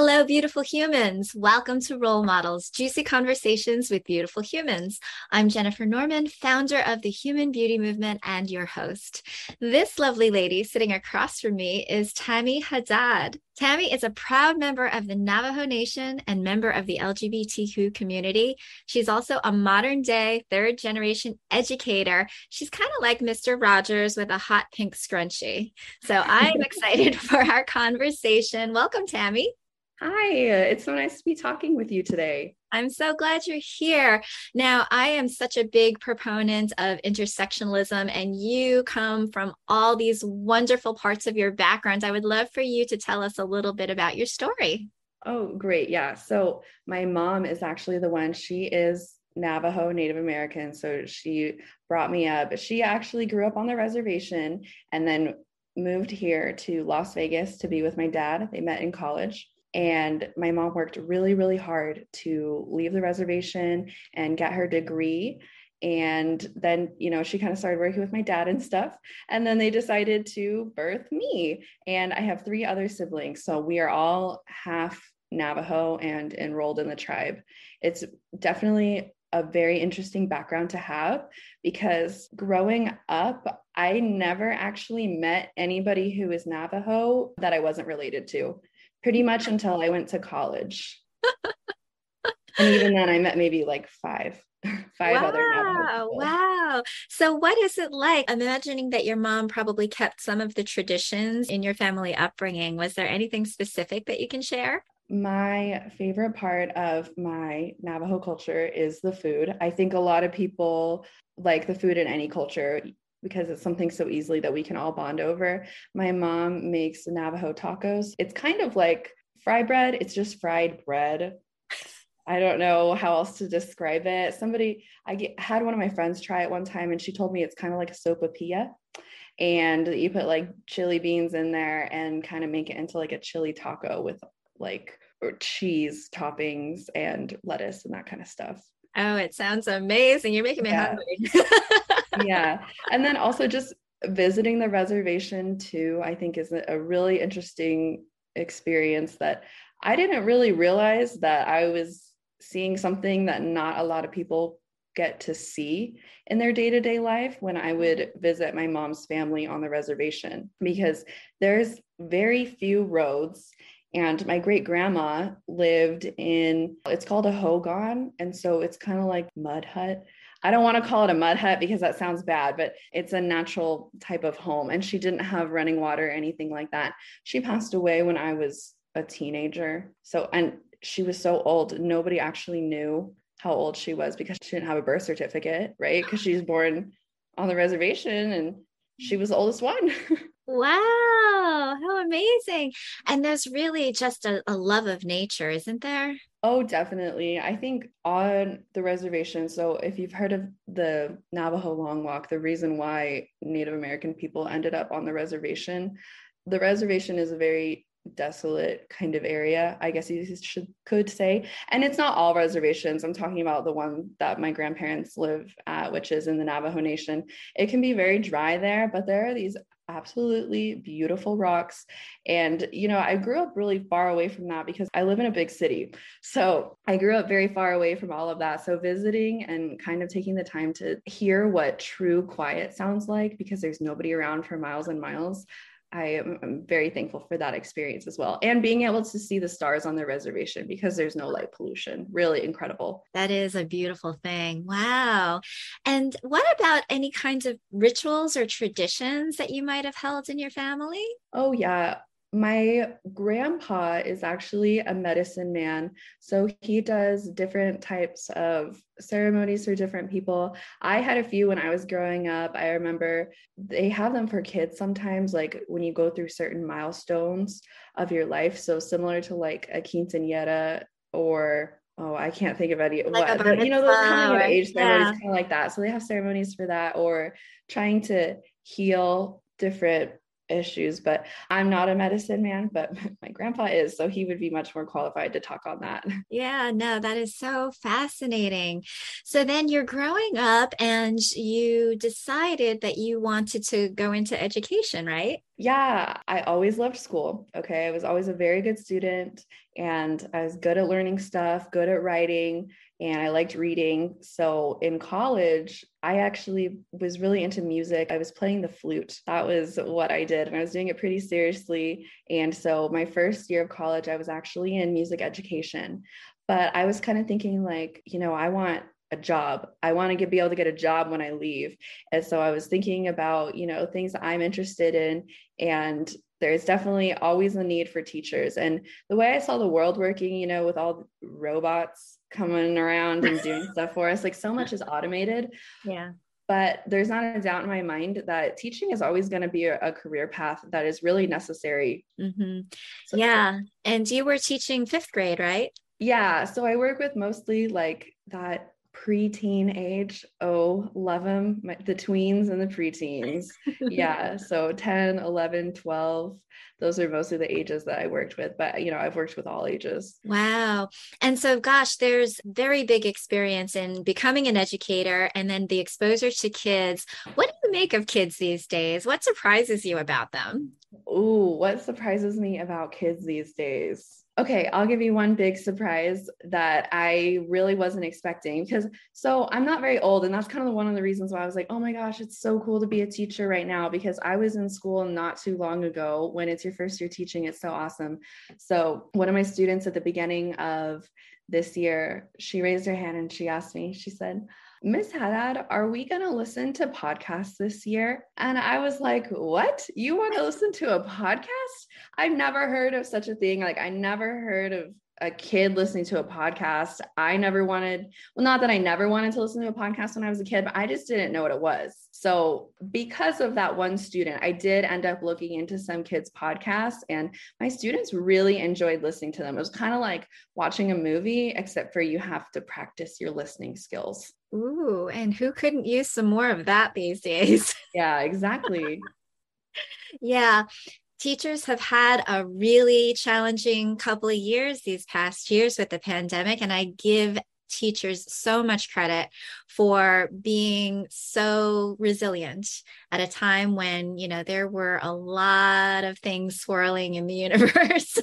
Hello, beautiful humans. Welcome to Role Models, Juicy Conversations with Beautiful Humans. I'm Jennifer Norman, founder of the Human Beauty Movement and your host. This lovely lady sitting across from me is Tammy Haddad. Tammy is a proud member of the Navajo Nation and member of the LGBTQ community. She's also a modern day third generation educator. She's kind of like Mr. Rogers with a hot pink scrunchie. So I'm excited for our conversation. Welcome, Tammy. Hi, it's so nice to be talking with you today. I'm so glad you're here. Now, I am such a big proponent of intersectionalism, and you come from all these wonderful parts of your background. I would love for you to tell us a little bit about your story. Oh, great. Yeah. So, my mom is actually the one, she is Navajo Native American. So, she brought me up. She actually grew up on the reservation and then moved here to Las Vegas to be with my dad. They met in college and my mom worked really, really hard to leave the reservation and get her degree. And then, you know, she kind of started working with my dad and stuff. And then they decided to birth me. And I have three other siblings. So we are all half Navajo and enrolled in the tribe. It's definitely a very interesting background to have because growing up, I never actually met anybody who is Navajo that I wasn't related to pretty much until I went to college. and even then, I met maybe like five. Five wow, other Navajo Wow. So, what is it like? Imagining that your mom probably kept some of the traditions in your family upbringing. Was there anything specific that you can share? My favorite part of my Navajo culture is the food. I think a lot of people like the food in any culture because it's something so easily that we can all bond over. My mom makes Navajo tacos. It's kind of like fry bread, it's just fried bread. I don't know how else to describe it. Somebody, I get, had one of my friends try it one time and she told me it's kind of like a sopapilla and you put like chili beans in there and kind of make it into like a chili taco with like cheese toppings and lettuce and that kind of stuff. Oh, it sounds amazing. You're making me yeah. hungry. yeah. And then also just visiting the reservation too, I think is a really interesting experience that I didn't really realize that I was seeing something that not a lot of people get to see in their day to day life when I mm-hmm. would visit my mom's family on the reservation because there's very few roads. And my great grandma lived in, it's called a hogan. And so it's kind of like mud hut I don't want to call it a mud hut because that sounds bad, but it's a natural type of home. And she didn't have running water or anything like that. She passed away when I was a teenager. So, and she was so old, nobody actually knew how old she was because she didn't have a birth certificate, right? Because she was born on the reservation and she was the oldest one. wow, how amazing. And there's really just a, a love of nature, isn't there? Oh, definitely. I think on the reservation, so if you've heard of the Navajo Long Walk, the reason why Native American people ended up on the reservation, the reservation is a very desolate kind of area, I guess you should could say. And it's not all reservations. I'm talking about the one that my grandparents live at, which is in the Navajo Nation. It can be very dry there, but there are these absolutely beautiful rocks. And, you know, I grew up really far away from that because I live in a big city. So I grew up very far away from all of that. So visiting and kind of taking the time to hear what true quiet sounds like because there's nobody around for miles and miles I am very thankful for that experience as well. And being able to see the stars on the reservation because there's no light pollution. Really incredible. That is a beautiful thing. Wow. And what about any kinds of rituals or traditions that you might have held in your family? Oh, yeah my grandpa is actually a medicine man. So he does different types of ceremonies for different people. I had a few when I was growing up. I remember they have them for kids sometimes, like when you go through certain milestones of your life. So similar to like a quinceanera or oh, I can't think of any like what you know those coming of age ceremonies, yeah. kind of like that. So they have ceremonies for that, or trying to heal different issues. But I'm not a medicine man, but my grandpa is. So he would be much more qualified to talk on that. Yeah, no, that is so fascinating. So then you're growing up and you decided that you wanted to go into education, right? Yeah, I always loved school. Okay. I was always a very good student and I was good at learning stuff, good at writing and I liked reading. So in college, I actually was really into music. I was playing the flute. That was what I did. And I was doing it pretty seriously. And so my first year of college, I was actually in music education. But I was kind of thinking, like, you know, I want a job. I want to get, be able to get a job when I leave. And so I was thinking about, you know, things that I'm interested in. And there's definitely always a need for teachers. And the way I saw the world working, you know, with all the robots coming around and doing stuff for us. Like so much is automated. Yeah. But there's not a doubt in my mind that teaching is always going to be a, a, career path that is really necessary. Mm-hmm. So, yeah. And you were teaching fifth grade, right? Yeah. So I work with mostly like that preteen age. Oh, love them. My, the tweens and the preteens. yeah. So 10, 11, 12. Those are mostly the ages that I worked with, but you know, I've worked with all ages. Wow. And so, gosh, there's very big experience in becoming an educator and then the exposure to kids. What do you make of kids these days? What surprises you about them? Ooh, what surprises me about kids these days? Okay, I'll give you one big surprise that I really wasn't expecting because so I'm not very old and that's kind of one of the reasons why I was like, "Oh my gosh, it's so cool to be a teacher right now" because I was in school not too long ago when it's your first year teaching, it's so awesome. So, one of my students at the beginning of this year, she raised her hand and she asked me, she said, Miss Haddad, are we going to listen to podcasts this year? And I was like, What? You want to listen to a podcast? I've never heard of such a thing. Like, I never heard of a kid listening to a podcast. I never wanted, well, not that I never wanted to listen to a podcast when I was a kid, but I just didn't know what it was. So, because of that one student, I did end up looking into some kids' podcasts, and my students really enjoyed listening to them. It was kind of like watching a movie, except for you have to practice your listening skills. Ooh, and who couldn't use some more of that these days? Yeah, exactly. yeah teachers have had a really challenging couple of years these past years with the pandemic and i give teachers so much credit for being so resilient at a time when you know there were a lot of things swirling in the universe.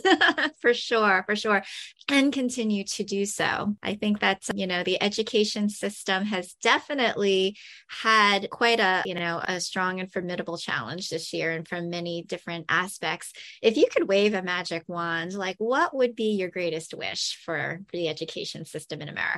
For sure for sure. And continue to do so. I think that you know the education system has definitely had quite a you know a strong and formidable challenge this year and from many different aspects. If you could wave a magic wand like what would be your greatest wish for, for the education system in america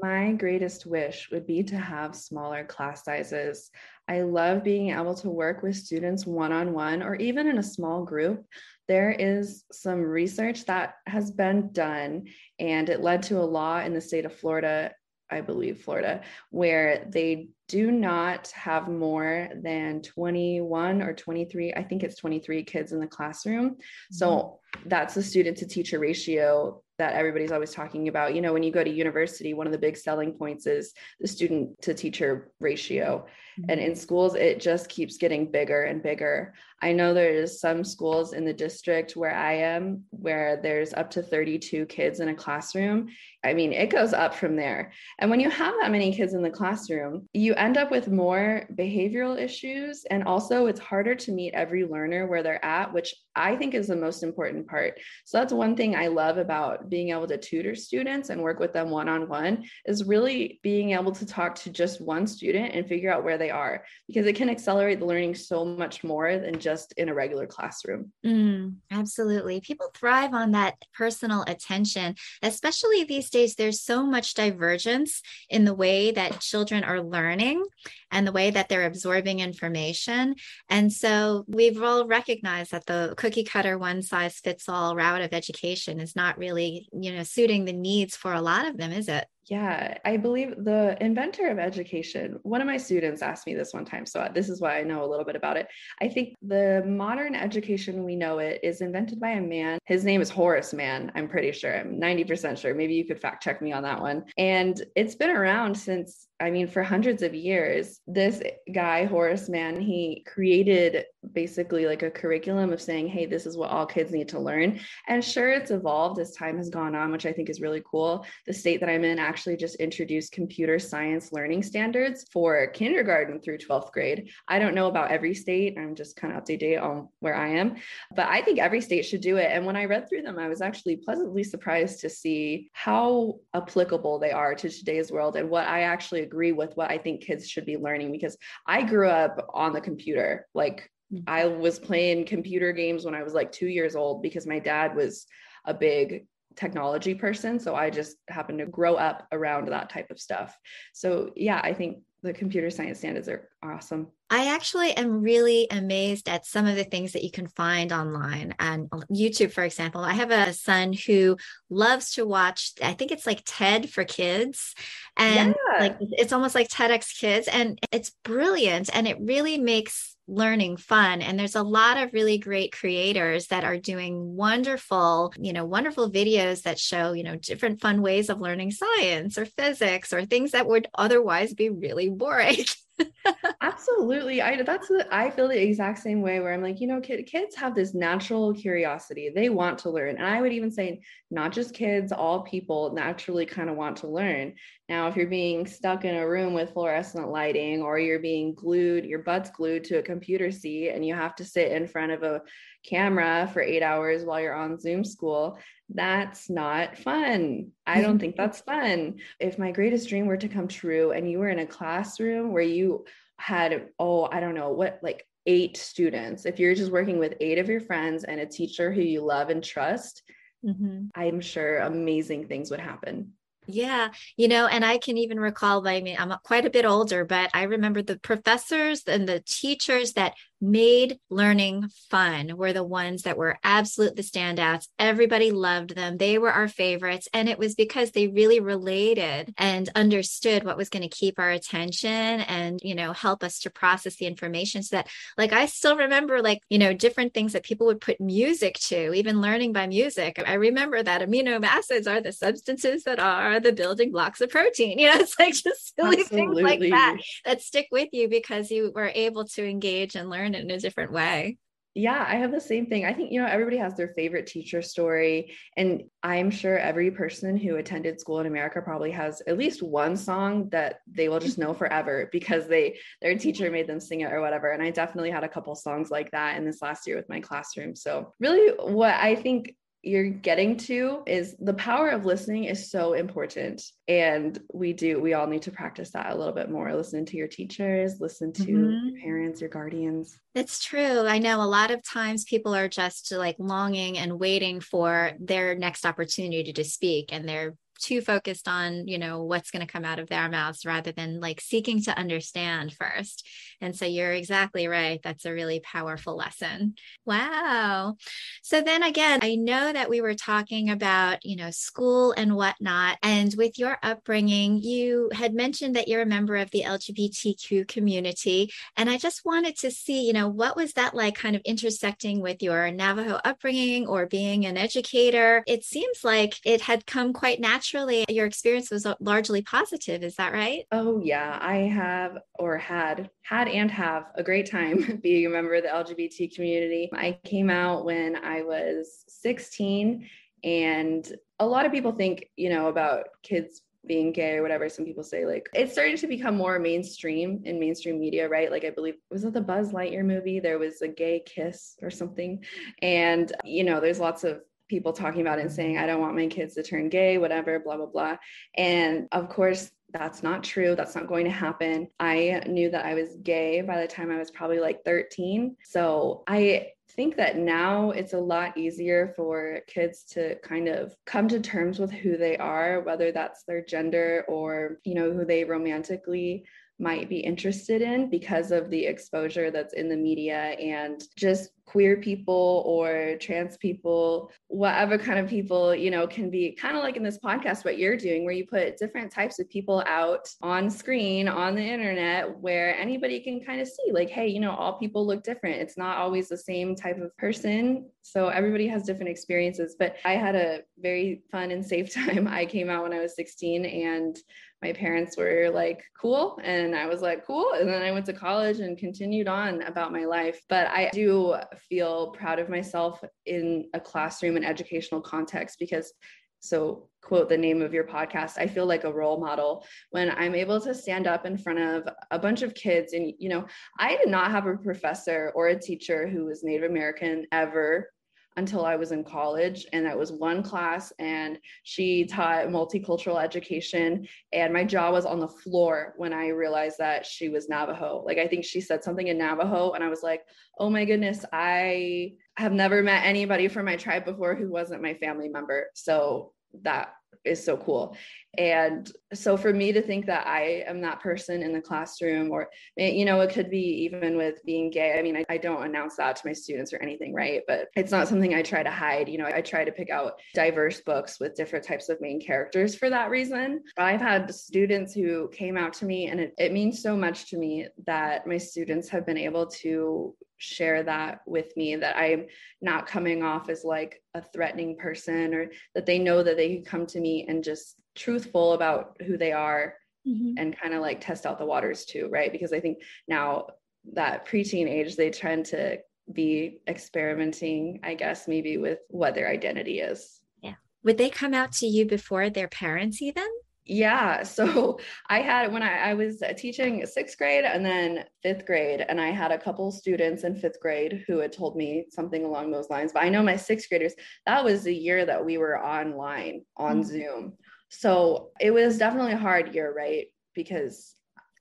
my greatest wish would be to have smaller class sizes. I love being able to work with students one on one or even in a small group. There is some research that has been done, and it led to a law in the state of Florida, I believe, Florida, where they do not have more than 21 or 23 i think it's 23 kids in the classroom mm-hmm. so that's the student to teacher ratio that everybody's always talking about. You know, when you go to university, one of the big selling points is the student to teacher ratio. And in schools, it just keeps getting bigger and bigger. I know there's some schools in the district where I am where there's up to 32 kids in a classroom. I mean, it goes up from there. And when you have that many kids in the classroom, you end up with more behavioral issues. And also, it's harder to meet every learner where they're at, which I think is the most important part. So that's one thing I love about being able to tutor students and work with them one on one is really being able to talk to just one student and figure out where they are because it can accelerate the learning so much more than just in a regular classroom. Mm, absolutely. People thrive on that personal attention, especially these days. There's so much divergence in the way that children are learning and the way that they're absorbing information. And so we've all recognized that the cookie cutter one size fits all route of education is not really, you know, suiting the needs for a lot of them, is it? Yeah, I believe the inventor of education, one of my students asked me this one time. So uh, this is why I know a little bit about it. I think the modern education we know it is invented by a man. His name is Horace Mann, I'm pretty sure. I'm 90% sure. Maybe you could fact check me on that one. And it's been around since I mean, for hundreds of years, this guy, Horace Mann, he created basically like a curriculum of saying, hey, this is what all kids need to learn. And sure, it's evolved as time has gone on, which I think is really cool. The state that I'm in actually just introduced computer science learning standards for kindergarten through 12th grade. I don't know about every state. I'm just kind of up to date on where I am, but I think every state should do it. And when I read through them, I was actually pleasantly surprised to see how applicable they are to today's world and what I actually agree with what I think kids should be learning because I grew up on the computer. Like mm-hmm. I was playing computer games when I was like two years old because my dad was a big technology person. So I just happened to grow up around that type of stuff. So yeah, I think the computer science standards are awesome. I actually am really amazed at some of the things that you can find online and YouTube, for example. I have a son who loves to watch, I think it's like TED for kids. And yeah. like it's almost like TEDx kids. And it's brilliant. And it really makes learning fun and there's a lot of really great creators that are doing wonderful you know wonderful videos that show you know different fun ways of learning science or physics or things that would otherwise be really boring Absolutely. I that's I feel the exact same way where I'm like, you know, kid, kids have this natural curiosity. They want to learn. And I would even say not just kids, all people naturally kind of want to learn. Now, if you're being stuck in a room with fluorescent lighting or you're being glued, your butt's glued to a computer seat and you have to sit in front of a camera for 8 hours while you're on Zoom school, that's not fun. I don't think that's fun. If my greatest dream were to come true and you were in a classroom where you had, oh, I don't know, what, like eight students, if you're just working with eight of your friends and a teacher who you love and trust, mm-hmm. I'm sure amazing things would happen. Yeah, you know, and I can even recall, I mean, I'm quite a bit older, but I remember the professors and the teachers that made learning fun were the ones that were absolute the standouts. Everybody loved them. They were our favorites. And it was because they really related and understood what was going to keep our attention and, you know, help us to process the information so that, like, I still remember, like, you know, different things that people would put music to, even learning by music. I remember that amino acids are the substances that are the building blocks of protein. You know, it's like just silly Absolutely. things like that that stick with you because you were able to engage and learn in a different way. Yeah, I have the same thing. I think, you know, everybody has their favorite teacher story. And I'm sure every person who attended school in America probably has at least one song that they will just know forever because they their teacher made them sing it or whatever. And I definitely had a couple songs like that in this last year with my classroom. So really what I think you're getting to is the power of listening is so important. And we do we all need to practice that a little bit more. Listen to your teachers listen to mm-hmm. your parents your guardians. It's true. I know a lot of times people are just like longing and waiting for their next opportunity to speak and they're too focused on you know what's going to come out of their mouths rather than like seeking to understand first. And so you're exactly right that's a really powerful lesson. Wow. So then again i know that we were talking about you know school and whatnot and with your upbringing you had mentioned that you're a member of the lgbtq community and i just wanted to see you know what was that like kind of intersecting with your navajo upbringing or being an educator? It seems like it had come quite naturally naturally your experience was largely positive. Is that right? Oh, yeah. I have or had had and have a great time being a member of the LGBT community. I came out when I was 16 and a lot of people think, you know, about kids being gay or whatever some people say like it's starting to become more mainstream in mainstream media right like i believe was it the buzz lightyear movie there was a gay kiss or something and you know there's lots of people talking about it and saying, I don't want my kids to turn gay, whatever, blah, blah, blah. And of course, that's not true. That's not going to happen. I knew that I was gay by the time I was probably like 13. So I think that now it's a lot easier for kids to kind of come to terms with who they are, whether that's their gender or, you know, who they romantically might be interested in because of the exposure that's in the media and just queer people or trans people, whatever kind of people, you know, can be kind of like in this podcast, what you're doing, where you put different types of people out on screen, on the internet, where anybody can kind of see, like, hey, you know, all people look different. It's not always the same type of person. So everybody has different experiences. But I had a very fun and safe time. I came out when I was 16 and my parents were like, cool. And I was like, cool. And then I went to college and continued on about my life. But I do feel proud of myself in a classroom and educational context because so quote the name of your podcast i feel like a role model. When i'm able to stand up in front of a bunch of kids and you know i did not have a professor or a teacher who was native american ever until I was in college. And that was one class, and she taught multicultural education. And my jaw was on the floor when I realized that she was Navajo. Like, I think she said something in Navajo, and I was like, oh my goodness, I have never met anybody from my tribe before who wasn't my family member. So that is so cool. And so for me to think that I am that person in the classroom, or, eh, you know, it could be even with being gay. I mean, I, I, don't announce that to my students or anything, right? But it's not something I try to hide. You know, I try to pick out diverse books with different types of main characters for that reason. I've had students who came out to me, and it, it means so much to me that my students have been able to share that with me that I'm not coming off as like a threatening person or that they know that they can come to me and just truthful about who they are mm-hmm. and kind of like test out the waters too, right? Because I think now that preteen age, they tend to be experimenting, I guess, maybe with what their identity is. Yeah. Would they come out to you before their parents even? Yeah. So I had when I, I, was teaching sixth grade and then fifth grade, and I had a couple students in fifth grade who had told me something along those lines. But I know my sixth graders, that was the year that we were online on mm-hmm. Zoom. So it was definitely a hard year, right? Because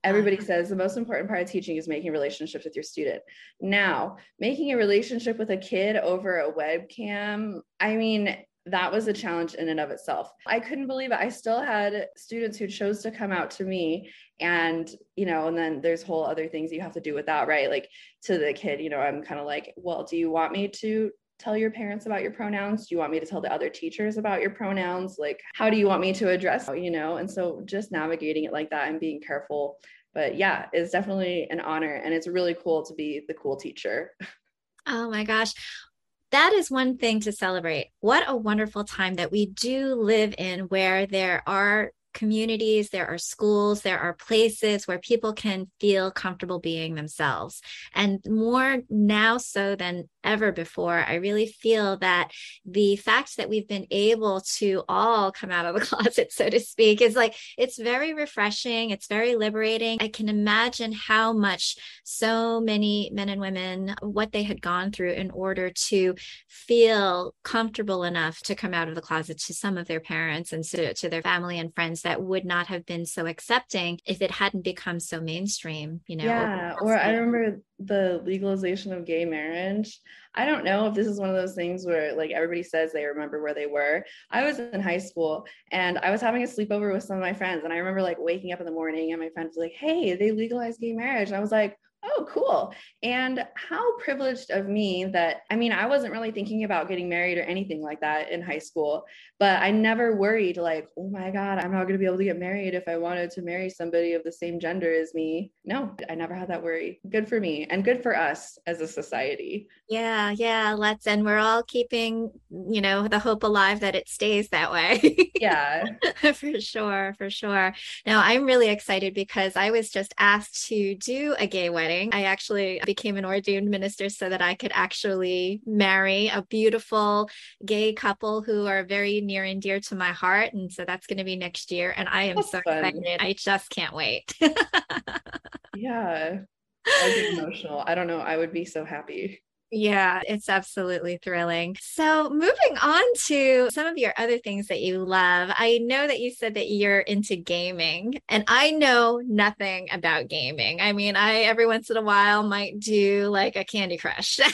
everybody uh-huh. says the most important part of teaching is making relationships with your student. Now, making a relationship with a kid over a webcam, I mean, that was a challenge in and of itself. I couldn't believe it. I still had students who chose to come out to me and, you know, and then there's whole other things you have to do with that, right? Like to the kid, you know, I'm kind of like, well, do you want me to tell your parents about your pronouns? Do you want me to tell the other teachers about your pronouns? Like, how do you want me to address, you know? And so just navigating it like that and being careful. But yeah, it's definitely an honor and it's really cool to be the cool teacher. Oh my gosh that is one thing to celebrate. What a wonderful time that we do live in where there are communities, there are schools, there are places where people can feel comfortable being themselves. And more now so than ever before, I really feel that the fact that we've been able to all come out of the closet, so to speak, is like it's very refreshing. It's very liberating. I can imagine how much so many men and women, what they had gone through in order to feel comfortable enough to come out of the closet to some of their parents and to, to their family and friends that would not have been so accepting if it hadn't become so mainstream, you know. Yeah. Or, or I remember the legalization of gay marriage. I don't know if this is one of those things where like everybody says they remember where they were. I was in high school and I was having a sleepover with some of my friends. And I remember like waking up in the morning and my friend was like, Hey, they legalized gay marriage. And I was like, Oh, cool. And how privileged of me that, I mean, I wasn't really thinking about getting married or anything like that in high school, but I never worried, like, oh my God, I'm not going to be able to get married if I wanted to marry somebody of the same gender as me. No, I never had that worry. Good for me and good for us as a society. Yeah, yeah. Let's, and we're all keeping, you know, the hope alive that it stays that way. yeah. for sure, for sure. Now, I'm really excited because I was just asked to do a gay wedding wedding. I actually became an ordained minister so that I could actually marry a beautiful gay couple who are very near and dear to my heart. And so that's going to be next year. And I am that's so fun. excited. I just can't wait. yeah. I'd be emotional. I don't know. I would be so happy. Yeah, it's absolutely thrilling. So, moving on to some of your other things that you love. I know that you said that you're into gaming, and I know nothing about gaming. I mean, I every once in a while might do like a Candy Crush.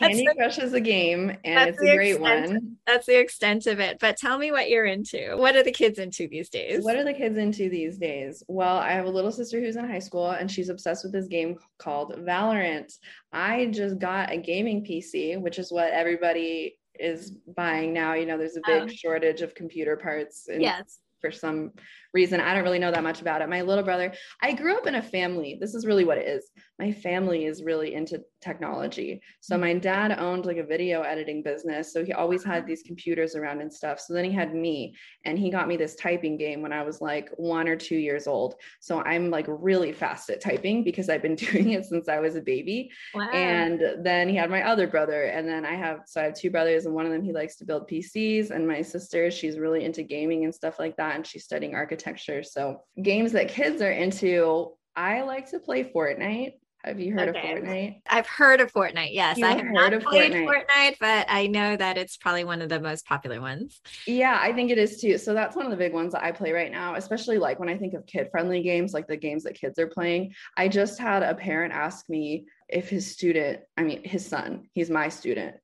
Candy Crush is a game and it's a great extent, one. That's the extent of it. But tell me what you're into. What are the kids into these days? What are the kids into these days? Well, I have a little sister who's in high school and she's obsessed with this game called Valorant. I just got a gaming PC, which is what everybody is buying now. You know, there's a big oh. shortage of computer parts. And yes. For some reason. I don't really know that much about it. My little brother, I grew up in a family. This is really what it is. My family is really into technology. So mm-hmm. my dad owned like a video editing business. So he always had these computers around and stuff. So then he had me and he got me this typing game when I was like one or two years old. So I'm like really fast at typing because I've been doing it since I was a baby. Wow. And then he had my other brother. And then I have, so I have two brothers and one of them, he likes to build PCs. And my sister, she's really into gaming and stuff like that. And she's studying architecture. So games that kids are into, I like to play Fortnite. Have you heard okay. of Fortnite? I've heard of Fortnite. Yes, I have heard of played Fortnite. Fortnite, but I know that it's probably one of the most popular ones. Yeah, I think it is too. So that's one of the big ones that I play right now, especially like when I think of kid-friendly games, like the games that kids are playing. I just had a parent ask me if his student, I mean his son, he's my student.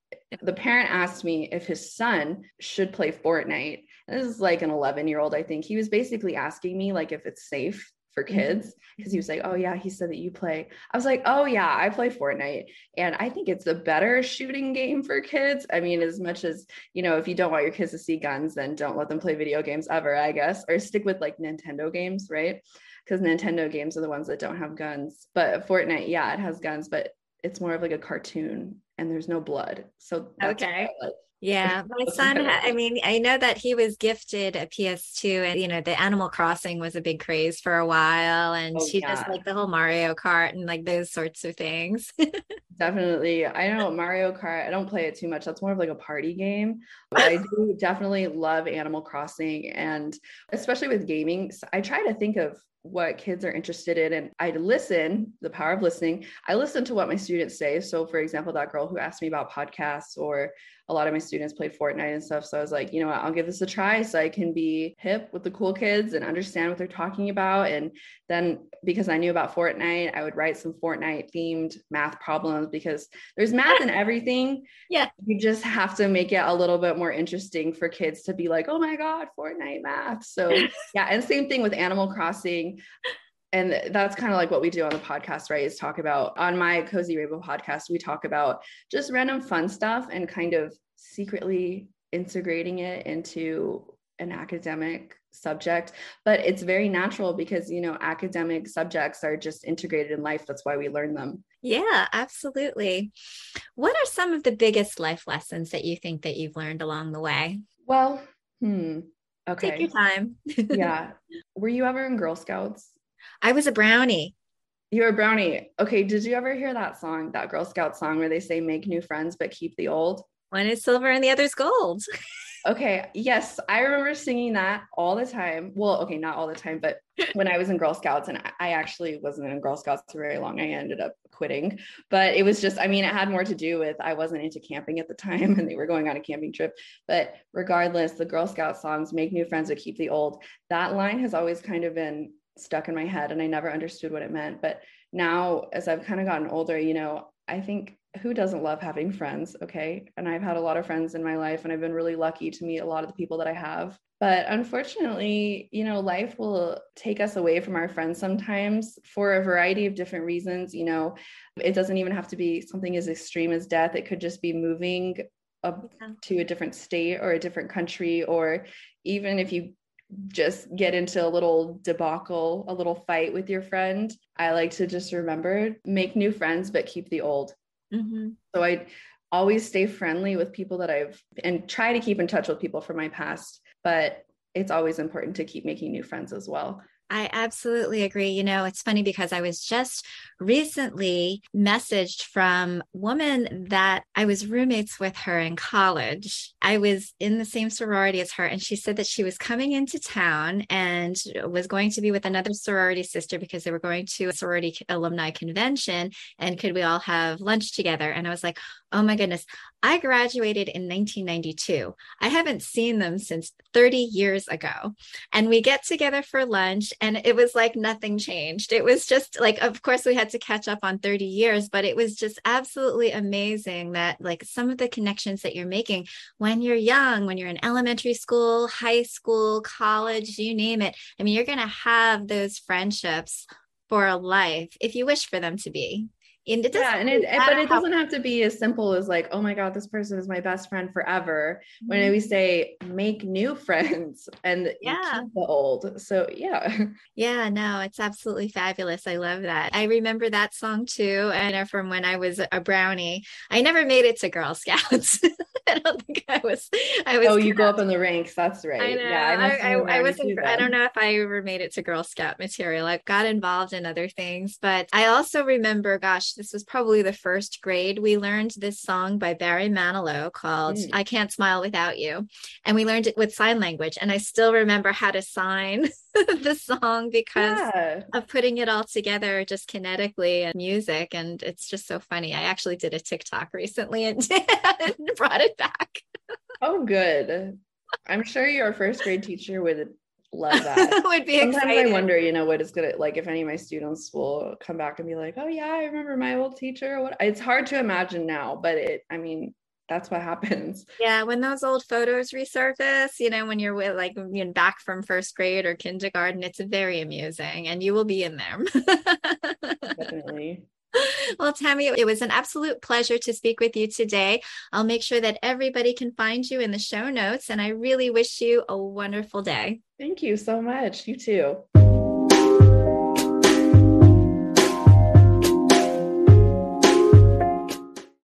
The parent asked me if his son should play Fortnite this is like an 11 year old, I think. He was basically asking me like if it's safe for mm-hmm. kids because he was like, Oh, yeah, he said that you play. I was like, Oh, yeah, I play Fortnite. And I think it's a better shooting game for kids. I mean, as much as, you know, if you don't want your kids to see guns, then don't let them play video games ever, I guess, or stick with like Nintendo games, right? Because Nintendo games are the ones that don't have guns. But Fortnite, yeah, it has guns, but it's more of like a cartoon and there's no blood. So okay. Yeah, my son, I mean, I know that he was gifted a PS2 and, you know, the Animal Crossing was a big craze for a while. And oh, she yeah. just like the whole Mario Kart and like those sorts of things. definitely. I know Mario Kart, I don't play it too much. That's more of like a party game. But I do definitely love Animal Crossing. And especially with gaming, I try to think of what kids are interested in and i listen the power of listening i listen to what my students say so for example that girl who asked me about podcasts or a lot of my students played Fortnite and stuff. So I was like, you know what, I'll give this a try so I can be hip with the cool kids and understand what they're talking about. And then because I knew about Fortnite, I would write some Fortnite themed math problems because there's math in everything. Yeah. You just have to make it a little bit more interesting for kids to be like, oh my God, Fortnite math. So yeah. And same thing with Animal Crossing and that's kind of like what we do on the podcast right is talk about on my cozy rainbow podcast we talk about just random fun stuff and kind of secretly integrating it into an academic subject. But it's very natural because you know academic subjects are just integrated in life. That's why we learn them. Yeah absolutely. What are some of the biggest life lessons that you think that you've learned along the way? Well hmm okay. Take your time. Yeah. Were you ever in girl scouts I was a brownie. You're a brownie. Okay. Did you ever hear that song, that Girl Scout song where they say make new friends but keep the old? One is silver and the other's gold. okay. Yes. I remember singing that all the time. Well, okay, not all the time, but when I was in Girl Scouts, and I actually wasn't in Girl Scouts for very long. I ended up quitting. But it was just, I mean, it had more to do with I wasn't into camping at the time and they were going on a camping trip. But regardless, the Girl Scout songs, make new friends but keep the old, that line has always kind of been stuck in my head and I never understood what it meant. But now, as I've kind of gotten older, you know, I think who doesn't love having friends? Okay. And I've had a lot of friends in my life and I've been really lucky to meet a lot of the people that I have. But unfortunately, you know, life will take us away from our friends sometimes for a variety of different reasons. You know, it doesn't even have to be something as extreme as death, it could just be moving up to a different state or a different country or even if you just get into a little debacle, a little fight with your friend, I like to just remember make new friends, but keep the old. Mm-hmm. So I always stay friendly with people that I've and try to keep in touch with people from my past, but it's always important to keep making new friends as well. I absolutely agree. You know, it's funny because I was just recently messaged from a woman that I was roommates with her in college. I was in the same sorority as her, and she said that she was coming into town and was going to be with another sorority sister because they were going to a sorority alumni convention. And could we all have lunch together? And I was like, oh my goodness, I graduated in 1992. I haven't seen them since 30 years ago. And we get together for lunch, and it was like nothing changed. It was just like, of course, we had to catch up on 30 years, but it was just absolutely amazing that, like, some of the connections that you're making when you're young, when you're in elementary school, high school, college, you name it. I mean, you're going to have those friendships for a life if you wish for them to be And it yeah, and it, but it doesn't have to be as simple as like, oh my God, this person is my best friend forever. Mm-hmm. When we say make new friends and yeah, the old. So yeah. Yeah, no, it's absolutely fabulous. I love that. I remember that song too. And from when I was a brownie, I never made it to Girl Scouts. I don't think I was. I was. Oh, you go up in the ranks. That's right. I know. Yeah, I, I, I wasn't. I don't know if I ever made it to Girl Scout material. I got involved in other things, but I also remember. Gosh, this was probably the first grade. We learned this song by Barry Manilow called mm. "I Can't Smile Without You," and we learned it with sign language. And I still remember how to sign the song because yeah. of putting it all together just kinetically and music. And it's just so funny. I actually did a TikTok recently and, and brought it back. oh, good. I'm sure your first grade teacher would love that. would be Sometimes excited. I wonder, you know, what is gonna like if any of my students will come back and be like, "Oh yeah, I remember my old teacher." What it's hard to imagine now, but it. I mean, that's what happens. Yeah, when those old photos resurface, you know, when you're with like you know, back from first grade or kindergarten, it's very amusing, and you will be in there. Definitely. Well, Tammy, it was an absolute pleasure to speak with you today. I'll make sure that everybody can find you in the show notes, and I really wish you a wonderful day. Thank you so much. You too.